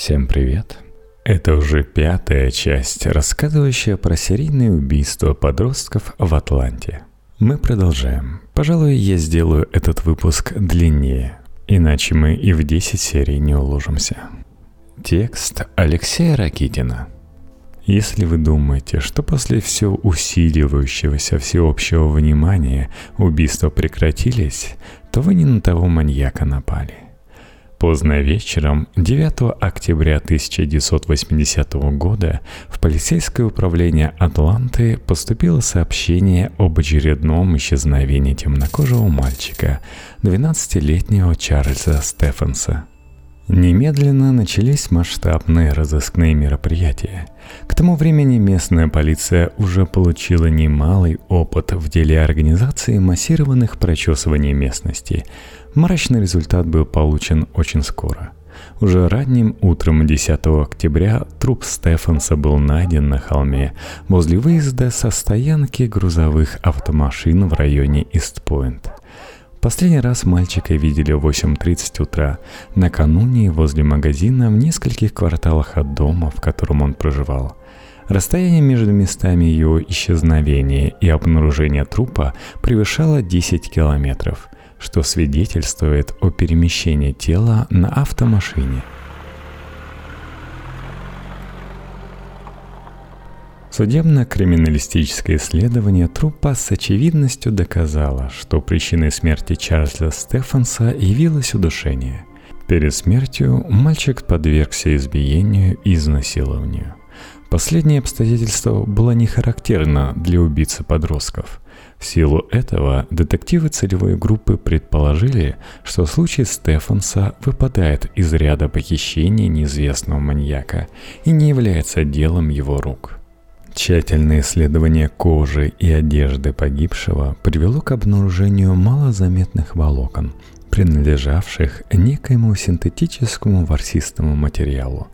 Всем привет! Это уже пятая часть, рассказывающая про серийные убийства подростков в Атланте. Мы продолжаем. Пожалуй, я сделаю этот выпуск длиннее, иначе мы и в 10 серий не уложимся. Текст Алексея Ракитина. Если вы думаете, что после все усиливающегося всеобщего внимания убийства прекратились, то вы не на того маньяка напали – Поздно вечером 9 октября 1980 года в полицейское управление Атланты поступило сообщение об очередном исчезновении темнокожего мальчика, 12-летнего Чарльза Стефенса. Немедленно начались масштабные разыскные мероприятия. К тому времени местная полиция уже получила немалый опыт в деле организации массированных прочесываний местности – Мрачный результат был получен очень скоро. Уже ранним утром 10 октября труп Стефанса был найден на холме возле выезда со стоянки грузовых автомашин в районе Истпойнт. Последний раз мальчика видели в 8.30 утра, накануне возле магазина в нескольких кварталах от дома, в котором он проживал. Расстояние между местами его исчезновения и обнаружения трупа превышало 10 километров – что свидетельствует о перемещении тела на автомашине. Судебно-криминалистическое исследование трупа с очевидностью доказало, что причиной смерти Чарльза Стефанса явилось удушение. Перед смертью мальчик подвергся избиению и изнасилованию. Последнее обстоятельство было не характерно для убийцы подростков – в силу этого детективы целевой группы предположили, что случай Стефанса выпадает из ряда похищений неизвестного маньяка и не является делом его рук. Тщательное исследование кожи и одежды погибшего привело к обнаружению малозаметных волокон, принадлежавших некоему синтетическому ворсистому материалу.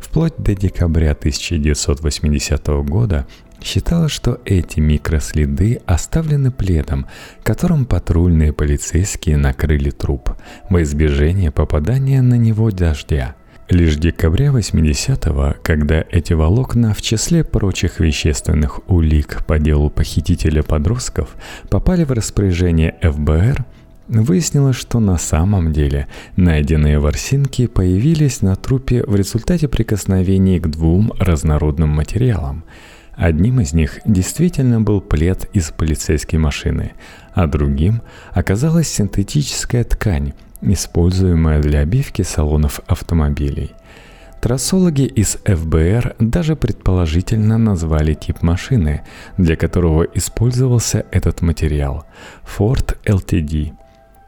Вплоть до декабря 1980 года Считалось, что эти микроследы оставлены пледом, которым патрульные полицейские накрыли труп, во избежание попадания на него дождя. Лишь в декабре 80-го, когда эти волокна в числе прочих вещественных улик по делу похитителя подростков попали в распоряжение ФБР, Выяснилось, что на самом деле найденные ворсинки появились на трупе в результате прикосновений к двум разнородным материалам – Одним из них действительно был плед из полицейской машины, а другим оказалась синтетическая ткань, используемая для обивки салонов автомобилей. Трассологи из ФБР даже предположительно назвали тип машины, для которого использовался этот материал – Ford LTD.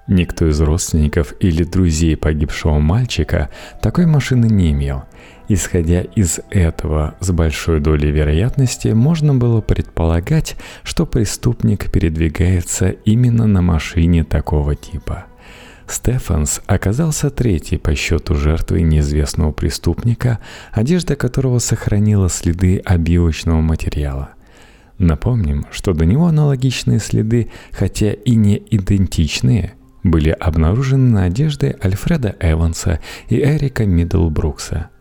Никто из родственников или друзей погибшего мальчика такой машины не имел – Исходя из этого, с большой долей вероятности можно было предполагать, что преступник передвигается именно на машине такого типа. Стефанс оказался третьей по счету жертвой неизвестного преступника, одежда которого сохранила следы обивочного материала. Напомним, что до него аналогичные следы, хотя и не идентичные, были обнаружены на одежде Альфреда Эванса и Эрика Миддлбрукса –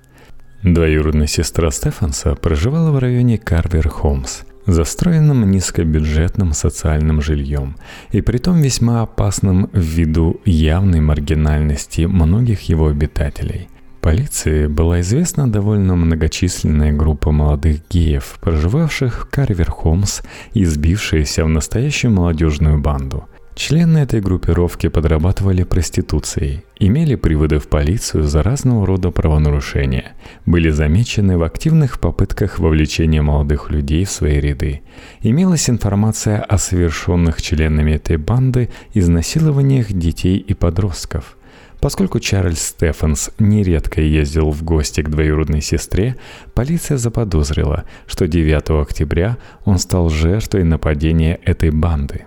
Двоюродная сестра Стефанса проживала в районе Карвер-Холмс, застроенном низкобюджетным социальным жильем, и притом весьма опасным ввиду явной маргинальности многих его обитателей. Полиции была известна довольно многочисленная группа молодых геев, проживавших в Карвер-Холмс и сбившаяся в настоящую молодежную банду – Члены этой группировки подрабатывали проституцией, имели приводы в полицию за разного рода правонарушения, были замечены в активных попытках вовлечения молодых людей в свои ряды. Имелась информация о совершенных членами этой банды изнасилованиях детей и подростков – Поскольку Чарльз Стефанс нередко ездил в гости к двоюродной сестре, полиция заподозрила, что 9 октября он стал жертвой нападения этой банды.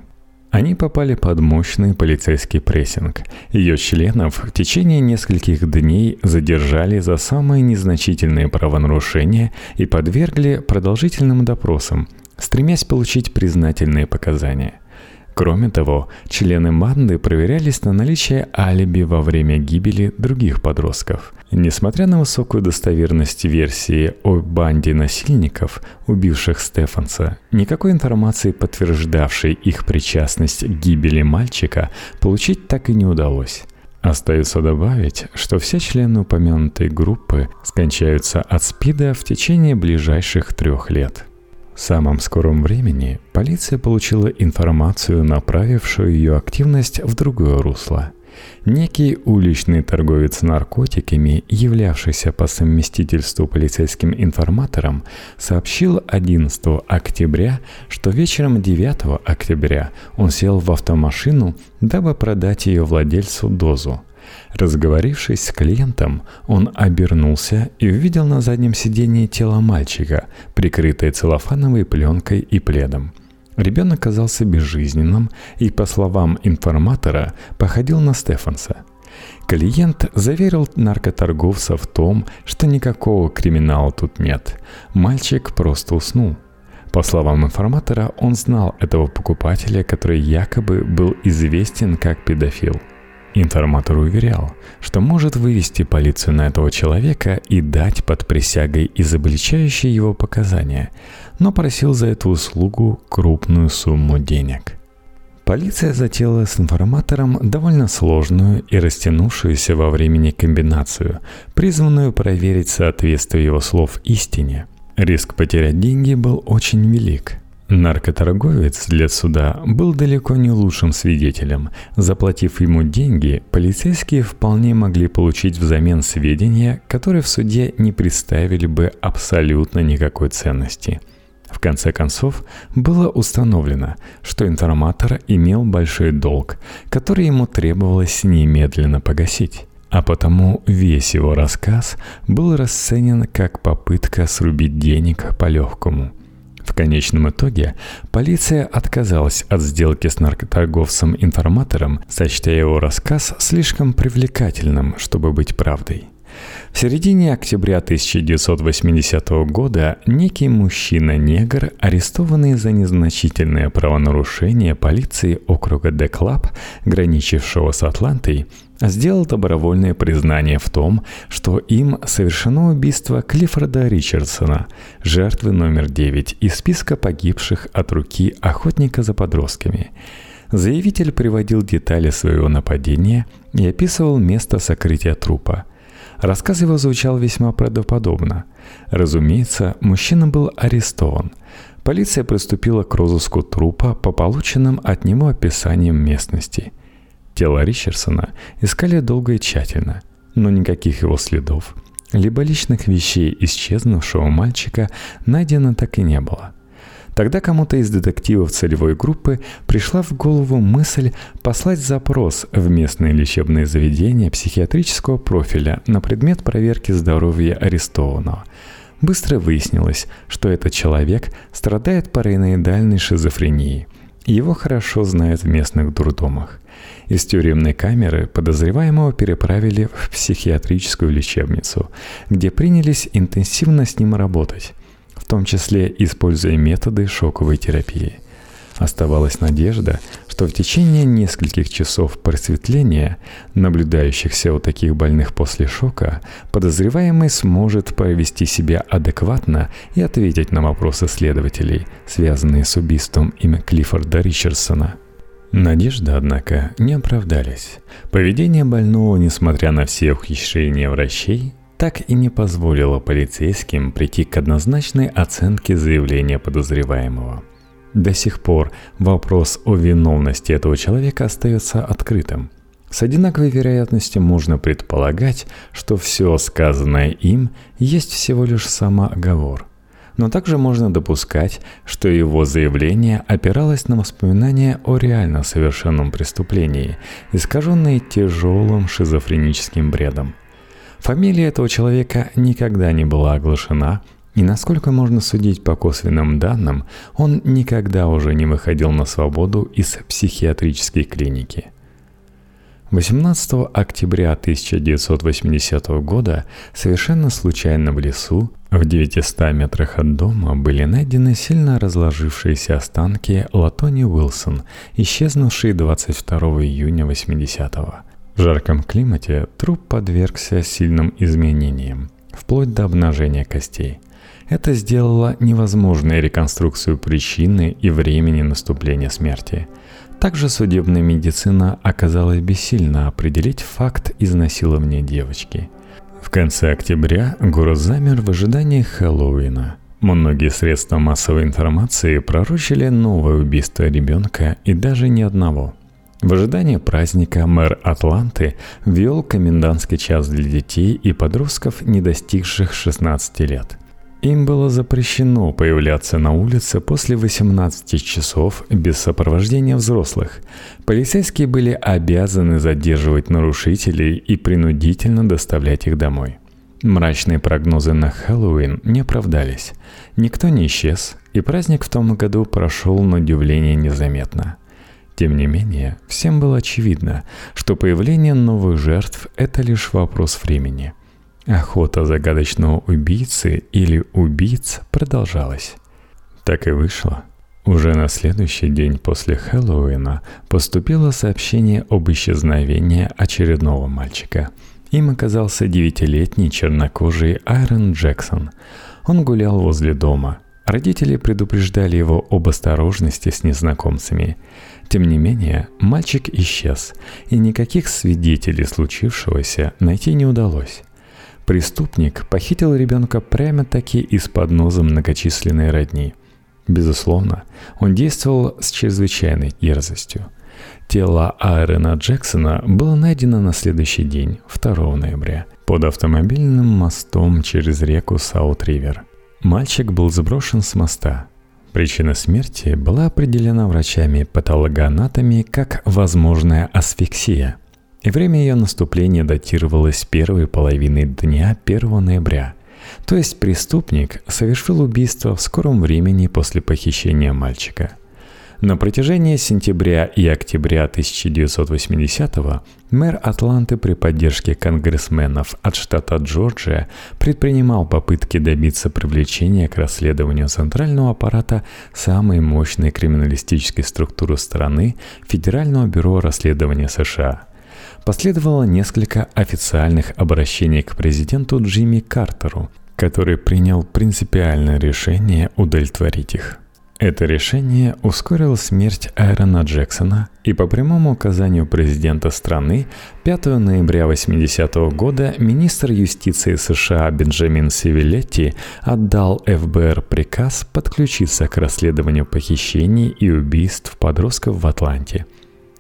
Они попали под мощный полицейский прессинг. Ее членов в течение нескольких дней задержали за самые незначительные правонарушения и подвергли продолжительным допросам, стремясь получить признательные показания. Кроме того, члены банды проверялись на наличие алиби во время гибели других подростков. Несмотря на высокую достоверность версии о банде насильников, убивших Стефанса, никакой информации, подтверждавшей их причастность к гибели мальчика, получить так и не удалось. Остается добавить, что все члены упомянутой группы скончаются от СПИДа в течение ближайших трех лет – в самом скором времени полиция получила информацию, направившую ее активность в другое русло. Некий уличный торговец наркотиками, являвшийся по совместительству полицейским информатором, сообщил 11 октября, что вечером 9 октября он сел в автомашину, дабы продать ее владельцу дозу – Разговорившись с клиентом, он обернулся и увидел на заднем сидении тело мальчика, прикрытое целлофановой пленкой и пледом. Ребенок казался безжизненным и, по словам информатора, походил на Стефанса. Клиент заверил наркоторговца в том, что никакого криминала тут нет. Мальчик просто уснул. По словам информатора, он знал этого покупателя, который якобы был известен как педофил – Информатор уверял, что может вывести полицию на этого человека и дать под присягой изобличающие его показания, но просил за эту услугу крупную сумму денег. Полиция затеяла с информатором довольно сложную и растянувшуюся во времени комбинацию, призванную проверить соответствие его слов истине. Риск потерять деньги был очень велик – Наркоторговец для суда был далеко не лучшим свидетелем. Заплатив ему деньги, полицейские вполне могли получить взамен сведения, которые в суде не представили бы абсолютно никакой ценности. В конце концов, было установлено, что информатор имел большой долг, который ему требовалось немедленно погасить. А потому весь его рассказ был расценен как попытка срубить денег по-легкому – в конечном итоге полиция отказалась от сделки с наркоторговцем-информатором, сочтя его рассказ слишком привлекательным, чтобы быть правдой. В середине октября 1980 года некий мужчина-негр, арестованный за незначительное правонарушение полиции округа Деклаб, граничившего с Атлантой, сделал добровольное признание в том, что им совершено убийство Клиффорда Ричардсона, жертвы номер 9 из списка погибших от руки охотника за подростками. Заявитель приводил детали своего нападения и описывал место сокрытия трупа. Рассказ его звучал весьма правдоподобно. Разумеется, мужчина был арестован. Полиция приступила к розыску трупа по полученным от него описаниям местности – Тело Ричардсона искали долго и тщательно, но никаких его следов, либо личных вещей исчезнувшего мальчика найдено так и не было. Тогда кому-то из детективов целевой группы пришла в голову мысль послать запрос в местное лечебное заведение психиатрического профиля на предмет проверки здоровья арестованного. Быстро выяснилось, что этот человек страдает параноидальной шизофренией. Его хорошо знают в местных дурдомах. Из тюремной камеры подозреваемого переправили в психиатрическую лечебницу, где принялись интенсивно с ним работать, в том числе используя методы шоковой терапии. Оставалась надежда, что в течение нескольких часов просветления, наблюдающихся у таких больных после шока, подозреваемый сможет повести себя адекватно и ответить на вопросы следователей, связанные с убийством имя Клиффорда Ричардсона – Надежды, однако, не оправдались. Поведение больного, несмотря на все ухищрения врачей, так и не позволило полицейским прийти к однозначной оценке заявления подозреваемого. До сих пор вопрос о виновности этого человека остается открытым. С одинаковой вероятностью можно предполагать, что все сказанное им есть всего лишь самооговор – но также можно допускать, что его заявление опиралось на воспоминания о реально совершенном преступлении, искаженные тяжелым шизофреническим бредом. Фамилия этого человека никогда не была оглашена, и насколько можно судить по косвенным данным, он никогда уже не выходил на свободу из психиатрической клиники. 18 октября 1980 года совершенно случайно в лесу в 900 метрах от дома были найдены сильно разложившиеся останки Латони Уилсон, исчезнувшие 22 июня 80-го. В жарком климате труп подвергся сильным изменениям, вплоть до обнажения костей. Это сделало невозможной реконструкцию причины и времени наступления смерти – также судебная медицина оказалась бессильна определить факт изнасилования девочки. В конце октября город замер в ожидании Хэллоуина. Многие средства массовой информации пророчили новое убийство ребенка и даже ни одного. В ожидании праздника мэр Атланты ввел комендантский час для детей и подростков, не достигших 16 лет – им было запрещено появляться на улице после 18 часов без сопровождения взрослых. Полицейские были обязаны задерживать нарушителей и принудительно доставлять их домой. Мрачные прогнозы на Хэллоуин не оправдались. Никто не исчез, и праздник в том году прошел на удивление незаметно. Тем не менее, всем было очевидно, что появление новых жертв – это лишь вопрос времени – Охота загадочного убийцы или убийц продолжалась. Так и вышло. Уже на следующий день после Хэллоуина поступило сообщение об исчезновении очередного мальчика. Им оказался девятилетний чернокожий Айрон Джексон. Он гулял возле дома. Родители предупреждали его об осторожности с незнакомцами. Тем не менее, мальчик исчез, и никаких свидетелей случившегося найти не удалось. Преступник похитил ребенка прямо-таки из-под ноза многочисленной родни. Безусловно, он действовал с чрезвычайной дерзостью. Тело Айрена Джексона было найдено на следующий день, 2 ноября, под автомобильным мостом через реку Саут-Ривер. Мальчик был сброшен с моста. Причина смерти была определена врачами-патологоанатами как возможная асфиксия – и время ее наступления датировалось первой половиной дня 1 ноября. То есть преступник совершил убийство в скором времени после похищения мальчика. На протяжении сентября и октября 1980-го мэр Атланты при поддержке конгрессменов от штата Джорджия предпринимал попытки добиться привлечения к расследованию центрального аппарата самой мощной криминалистической структуры страны Федерального бюро расследования США – Последовало несколько официальных обращений к президенту Джимми Картеру, который принял принципиальное решение удовлетворить их. Это решение ускорило смерть Айрона Джексона, и по прямому указанию президента страны 5 ноября 80 -го года министр юстиции США Бенджамин Севилетти отдал ФБР приказ подключиться к расследованию похищений и убийств подростков в Атланте.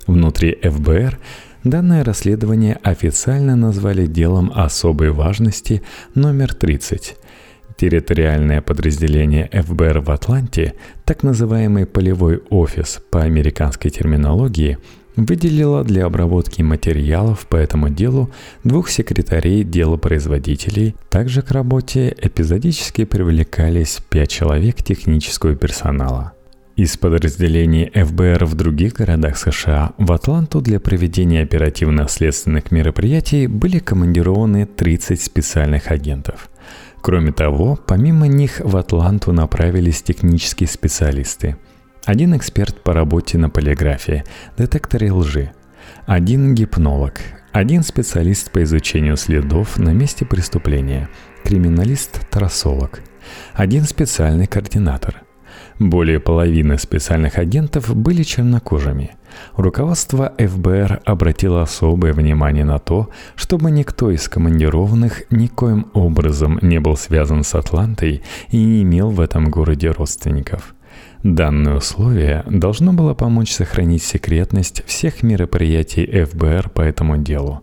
Внутри ФБР Данное расследование официально назвали делом особой важности номер 30. Территориальное подразделение ФБР в Атланте, так называемый полевой офис по американской терминологии, выделило для обработки материалов по этому делу двух секретарей делопроизводителей. Также к работе эпизодически привлекались пять человек технического персонала – из подразделений ФБР в других городах США в Атланту для проведения оперативно-следственных мероприятий были командированы 30 специальных агентов. Кроме того, помимо них в Атланту направились технические специалисты. Один эксперт по работе на полиграфии, детекторе лжи, один гипнолог, один специалист по изучению следов на месте преступления, криминалист-трассолог, один специальный координатор – более половины специальных агентов были чернокожими. Руководство ФБР обратило особое внимание на то, чтобы никто из командированных никоим образом не был связан с Атлантой и не имел в этом городе родственников. Данное условие должно было помочь сохранить секретность всех мероприятий ФБР по этому делу.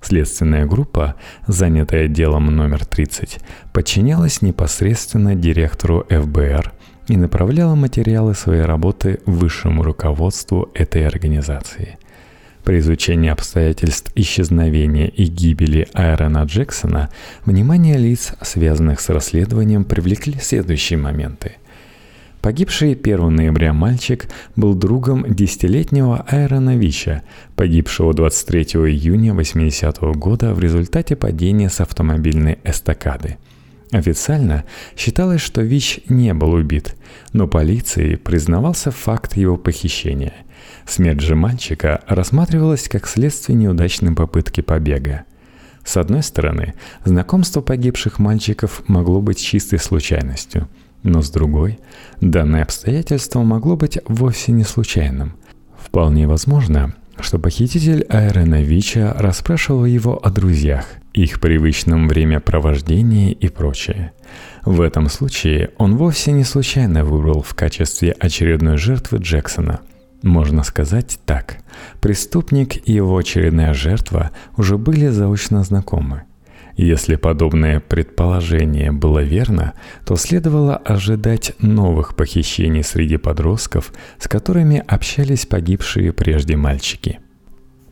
Следственная группа, занятая делом номер 30, подчинялась непосредственно директору ФБР – и направляла материалы своей работы высшему руководству этой организации. При изучении обстоятельств исчезновения и гибели Айрона Джексона внимание лиц, связанных с расследованием, привлекли следующие моменты. Погибший 1 ноября мальчик был другом десятилетнего Айрона Вича, погибшего 23 июня 80 -го года в результате падения с автомобильной эстакады. Официально считалось, что Вич не был убит, но полиции признавался факт его похищения. Смерть же мальчика рассматривалась как следствие неудачной попытки побега. С одной стороны, знакомство погибших мальчиков могло быть чистой случайностью – но с другой, данное обстоятельство могло быть вовсе не случайным. Вполне возможно, что похититель Айрена Вича расспрашивал его о друзьях, их привычном времяпровождении и прочее. В этом случае он вовсе не случайно выбрал в качестве очередной жертвы Джексона. Можно сказать так. Преступник и его очередная жертва уже были заочно знакомы – если подобное предположение было верно, то следовало ожидать новых похищений среди подростков, с которыми общались погибшие прежде мальчики.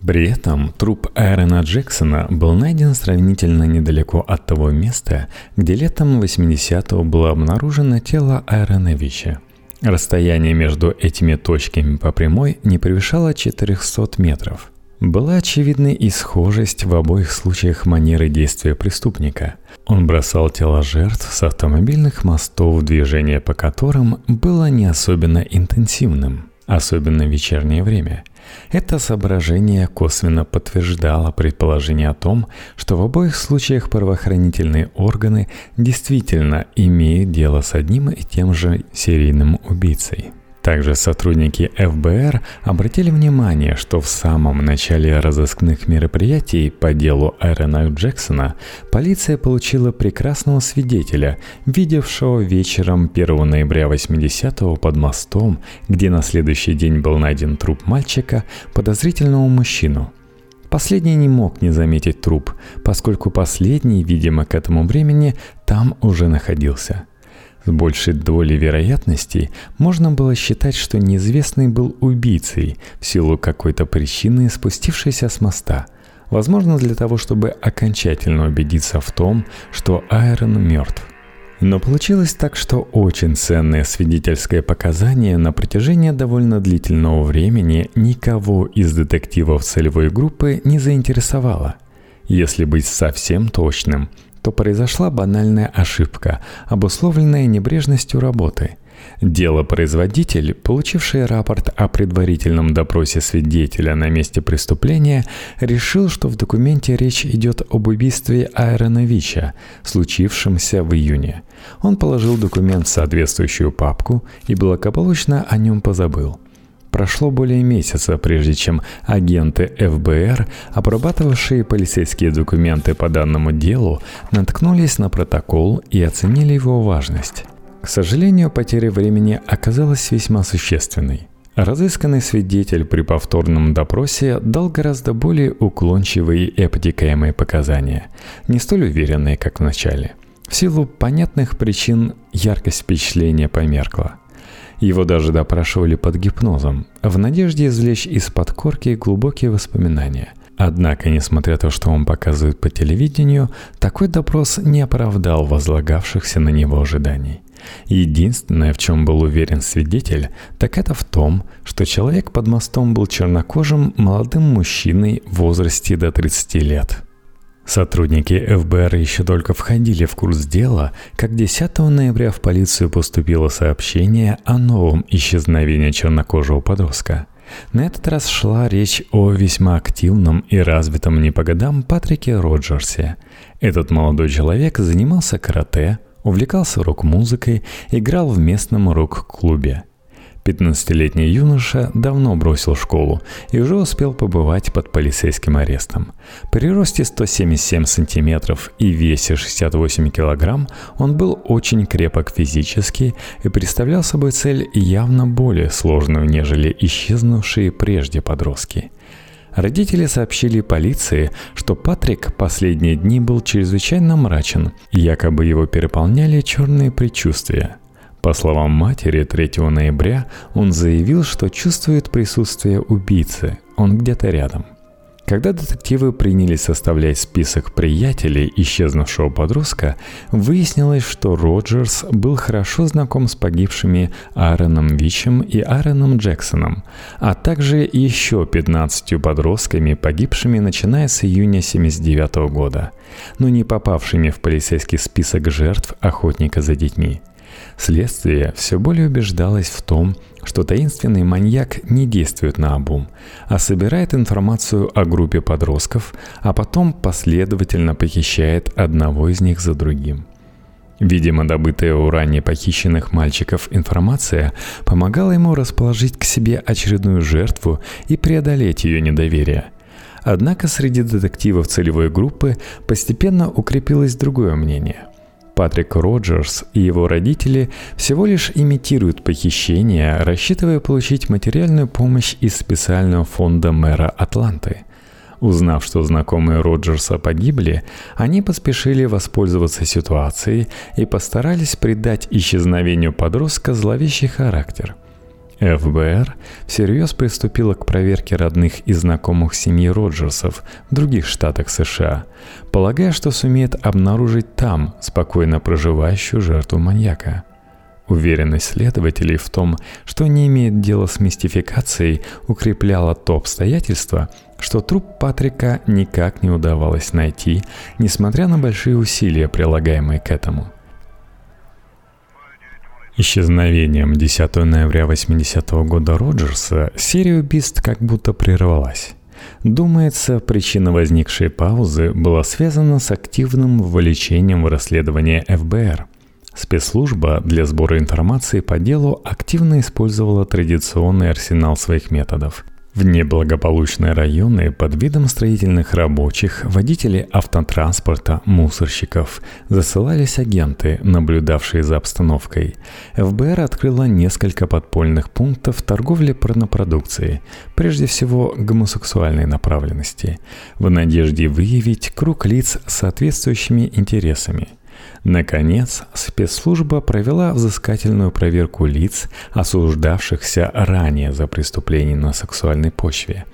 При этом труп Аарона Джексона был найден сравнительно недалеко от того места, где летом 80-го было обнаружено тело Аарона Вича. Расстояние между этими точками по прямой не превышало 400 метров. Была очевидна и схожесть в обоих случаях манеры действия преступника. Он бросал тела жертв с автомобильных мостов, движение по которым было не особенно интенсивным, особенно в вечернее время. Это соображение косвенно подтверждало предположение о том, что в обоих случаях правоохранительные органы действительно имеют дело с одним и тем же серийным убийцей. Также сотрудники ФБР обратили внимание, что в самом начале разыскных мероприятий по делу Эрена Джексона полиция получила прекрасного свидетеля, видевшего вечером 1 ноября 80-го под мостом, где на следующий день был найден труп мальчика, подозрительного мужчину. Последний не мог не заметить труп, поскольку последний, видимо, к этому времени там уже находился – с большей долей вероятности можно было считать, что неизвестный был убийцей в силу какой-то причины, спустившейся с моста. Возможно, для того, чтобы окончательно убедиться в том, что Айрон мертв. Но получилось так, что очень ценное свидетельское показание на протяжении довольно длительного времени никого из детективов целевой группы не заинтересовало. Если быть совсем точным, то произошла банальная ошибка, обусловленная небрежностью работы. Делопроизводитель, получивший рапорт о предварительном допросе свидетеля на месте преступления, решил, что в документе речь идет об убийстве Айрона Вича, случившемся в июне. Он положил документ в соответствующую папку и благополучно о нем позабыл – Прошло более месяца, прежде чем агенты ФБР, обрабатывавшие полицейские документы по данному делу, наткнулись на протокол и оценили его важность. К сожалению, потеря времени оказалась весьма существенной. Разысканный свидетель при повторном допросе дал гораздо более уклончивые и обтекаемые показания, не столь уверенные, как в начале. В силу понятных причин яркость впечатления померкла – его даже допрашивали под гипнозом, в надежде извлечь из-под корки глубокие воспоминания. Однако, несмотря на то, что он показывает по телевидению, такой допрос не оправдал возлагавшихся на него ожиданий. Единственное, в чем был уверен свидетель, так это в том, что человек под мостом был чернокожим молодым мужчиной в возрасте до 30 лет – Сотрудники ФБР еще только входили в курс дела, как 10 ноября в полицию поступило сообщение о новом исчезновении чернокожего подростка. На этот раз шла речь о весьма активном и развитом не по годам Патрике Роджерсе. Этот молодой человек занимался карате, увлекался рок-музыкой, играл в местном рок-клубе – 15-летний юноша давно бросил школу и уже успел побывать под полицейским арестом. При росте 177 сантиметров и весе 68 килограмм он был очень крепок физически и представлял собой цель явно более сложную, нежели исчезнувшие прежде подростки. Родители сообщили полиции, что Патрик последние дни был чрезвычайно мрачен, якобы его переполняли черные предчувствия – по словам матери, 3 ноября он заявил, что чувствует присутствие убийцы, он где-то рядом. Когда детективы принялись составлять список приятелей исчезнувшего подростка, выяснилось, что Роджерс был хорошо знаком с погибшими Аароном Вичем и Аароном Джексоном, а также еще 15 подростками, погибшими начиная с июня 1979 года, но не попавшими в полицейский список жертв охотника за детьми – Следствие все более убеждалось в том, что таинственный маньяк не действует на обум, а собирает информацию о группе подростков, а потом последовательно похищает одного из них за другим. Видимо, добытая у ранее похищенных мальчиков информация помогала ему расположить к себе очередную жертву и преодолеть ее недоверие. Однако среди детективов целевой группы постепенно укрепилось другое мнение – Патрик Роджерс и его родители всего лишь имитируют похищение, рассчитывая получить материальную помощь из специального фонда мэра Атланты. Узнав, что знакомые Роджерса погибли, они поспешили воспользоваться ситуацией и постарались придать исчезновению подростка зловещий характер – ФБР всерьез приступила к проверке родных и знакомых семьи Роджерсов в других штатах США, полагая, что сумеет обнаружить там спокойно проживающую жертву маньяка. Уверенность следователей в том, что не имеет дела с мистификацией, укрепляла то обстоятельство, что труп Патрика никак не удавалось найти, несмотря на большие усилия, прилагаемые к этому – Исчезновением 10 ноября 80 -го года Роджерса серия убийств как будто прервалась. Думается, причина возникшей паузы была связана с активным вовлечением в расследование ФБР. Спецслужба для сбора информации по делу активно использовала традиционный арсенал своих методов. В неблагополучные районы под видом строительных рабочих, водителей автотранспорта, мусорщиков засылались агенты, наблюдавшие за обстановкой. ФБР открыла несколько подпольных пунктов торговли порнопродукцией, прежде всего гомосексуальной направленности, в надежде выявить круг лиц с соответствующими интересами – Наконец, спецслужба провела взыскательную проверку лиц, осуждавшихся ранее за преступления на сексуальной почве.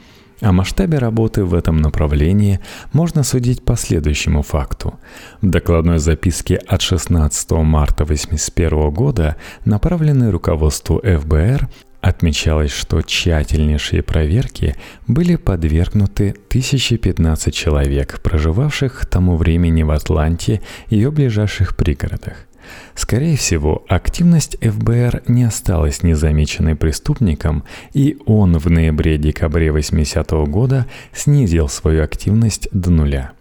О масштабе работы в этом направлении можно судить по следующему факту. В докладной записке от 16 марта 1981 года, направленной руководству ФБР, Отмечалось, что тщательнейшие проверки были подвергнуты 1015 человек, проживавших к тому времени в Атланте и ее ближайших пригородах. Скорее всего, активность ФБР не осталась незамеченной преступником, и он в ноябре-декабре 80 -го года снизил свою активность до нуля –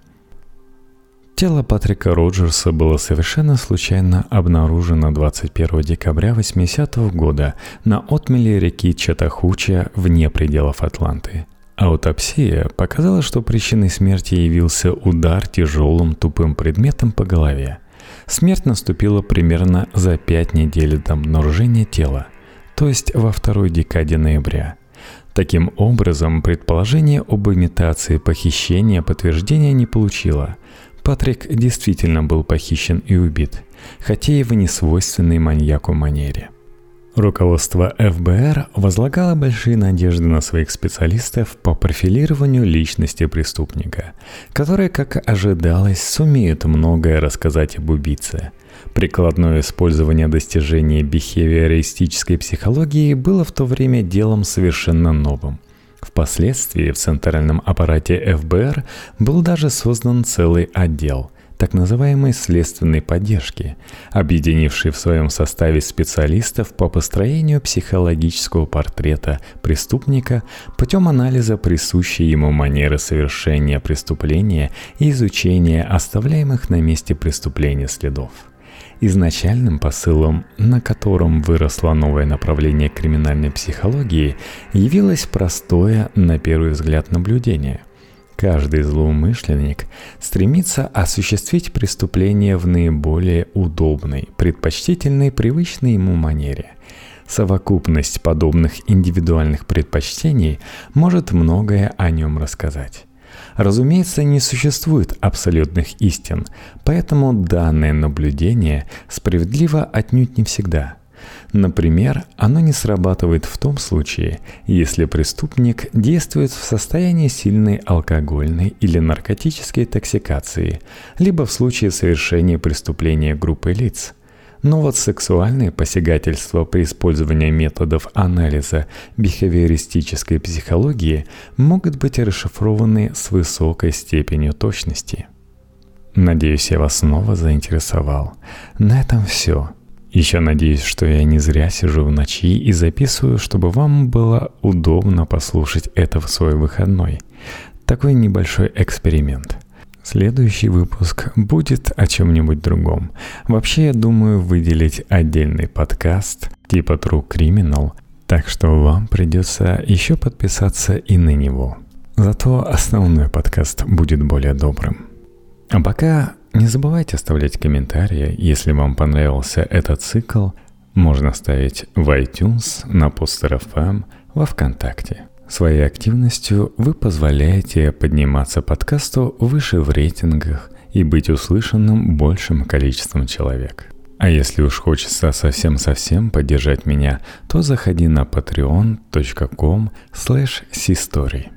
Тело Патрика Роджерса было совершенно случайно обнаружено 21 декабря 80 -го года на отмеле реки Чатахуча вне пределов Атланты. Аутопсия показала, что причиной смерти явился удар тяжелым тупым предметом по голове. Смерть наступила примерно за пять недель до обнаружения тела, то есть во второй декаде ноября. Таким образом, предположение об имитации похищения подтверждения не получило – Патрик действительно был похищен и убит, хотя и в несвойственной маньяку манере. Руководство ФБР возлагало большие надежды на своих специалистов по профилированию личности преступника, которые, как ожидалось, сумеют многое рассказать об убийце. Прикладное использование достижений бихевиористической психологии было в то время делом совершенно новым – Впоследствии в центральном аппарате ФБР был даже создан целый отдел так называемой следственной поддержки, объединивший в своем составе специалистов по построению психологического портрета преступника путем анализа присущей ему манеры совершения преступления и изучения оставляемых на месте преступления следов. Изначальным посылом, на котором выросло новое направление криминальной психологии, явилось простое, на первый взгляд, наблюдение. Каждый злоумышленник стремится осуществить преступление в наиболее удобной, предпочтительной, привычной ему манере. Совокупность подобных индивидуальных предпочтений может многое о нем рассказать. Разумеется, не существует абсолютных истин, поэтому данное наблюдение справедливо отнюдь не всегда. Например, оно не срабатывает в том случае, если преступник действует в состоянии сильной алкогольной или наркотической токсикации, либо в случае совершения преступления группой лиц. Но вот сексуальные посягательства при использовании методов анализа бихевиористической психологии могут быть расшифрованы с высокой степенью точности. Надеюсь, я вас снова заинтересовал. На этом все. Еще надеюсь, что я не зря сижу в ночи и записываю, чтобы вам было удобно послушать это в свой выходной. Такой небольшой эксперимент. Следующий выпуск будет о чем-нибудь другом. Вообще, я думаю выделить отдельный подкаст типа True Criminal, так что вам придется еще подписаться и на него. Зато основной подкаст будет более добрым. А пока не забывайте оставлять комментарии, если вам понравился этот цикл. Можно ставить в iTunes, на Poster FM, во Вконтакте. Своей активностью вы позволяете подниматься подкасту выше в рейтингах и быть услышанным большим количеством человек. А если уж хочется совсем-совсем поддержать меня, то заходи на patreon.com slash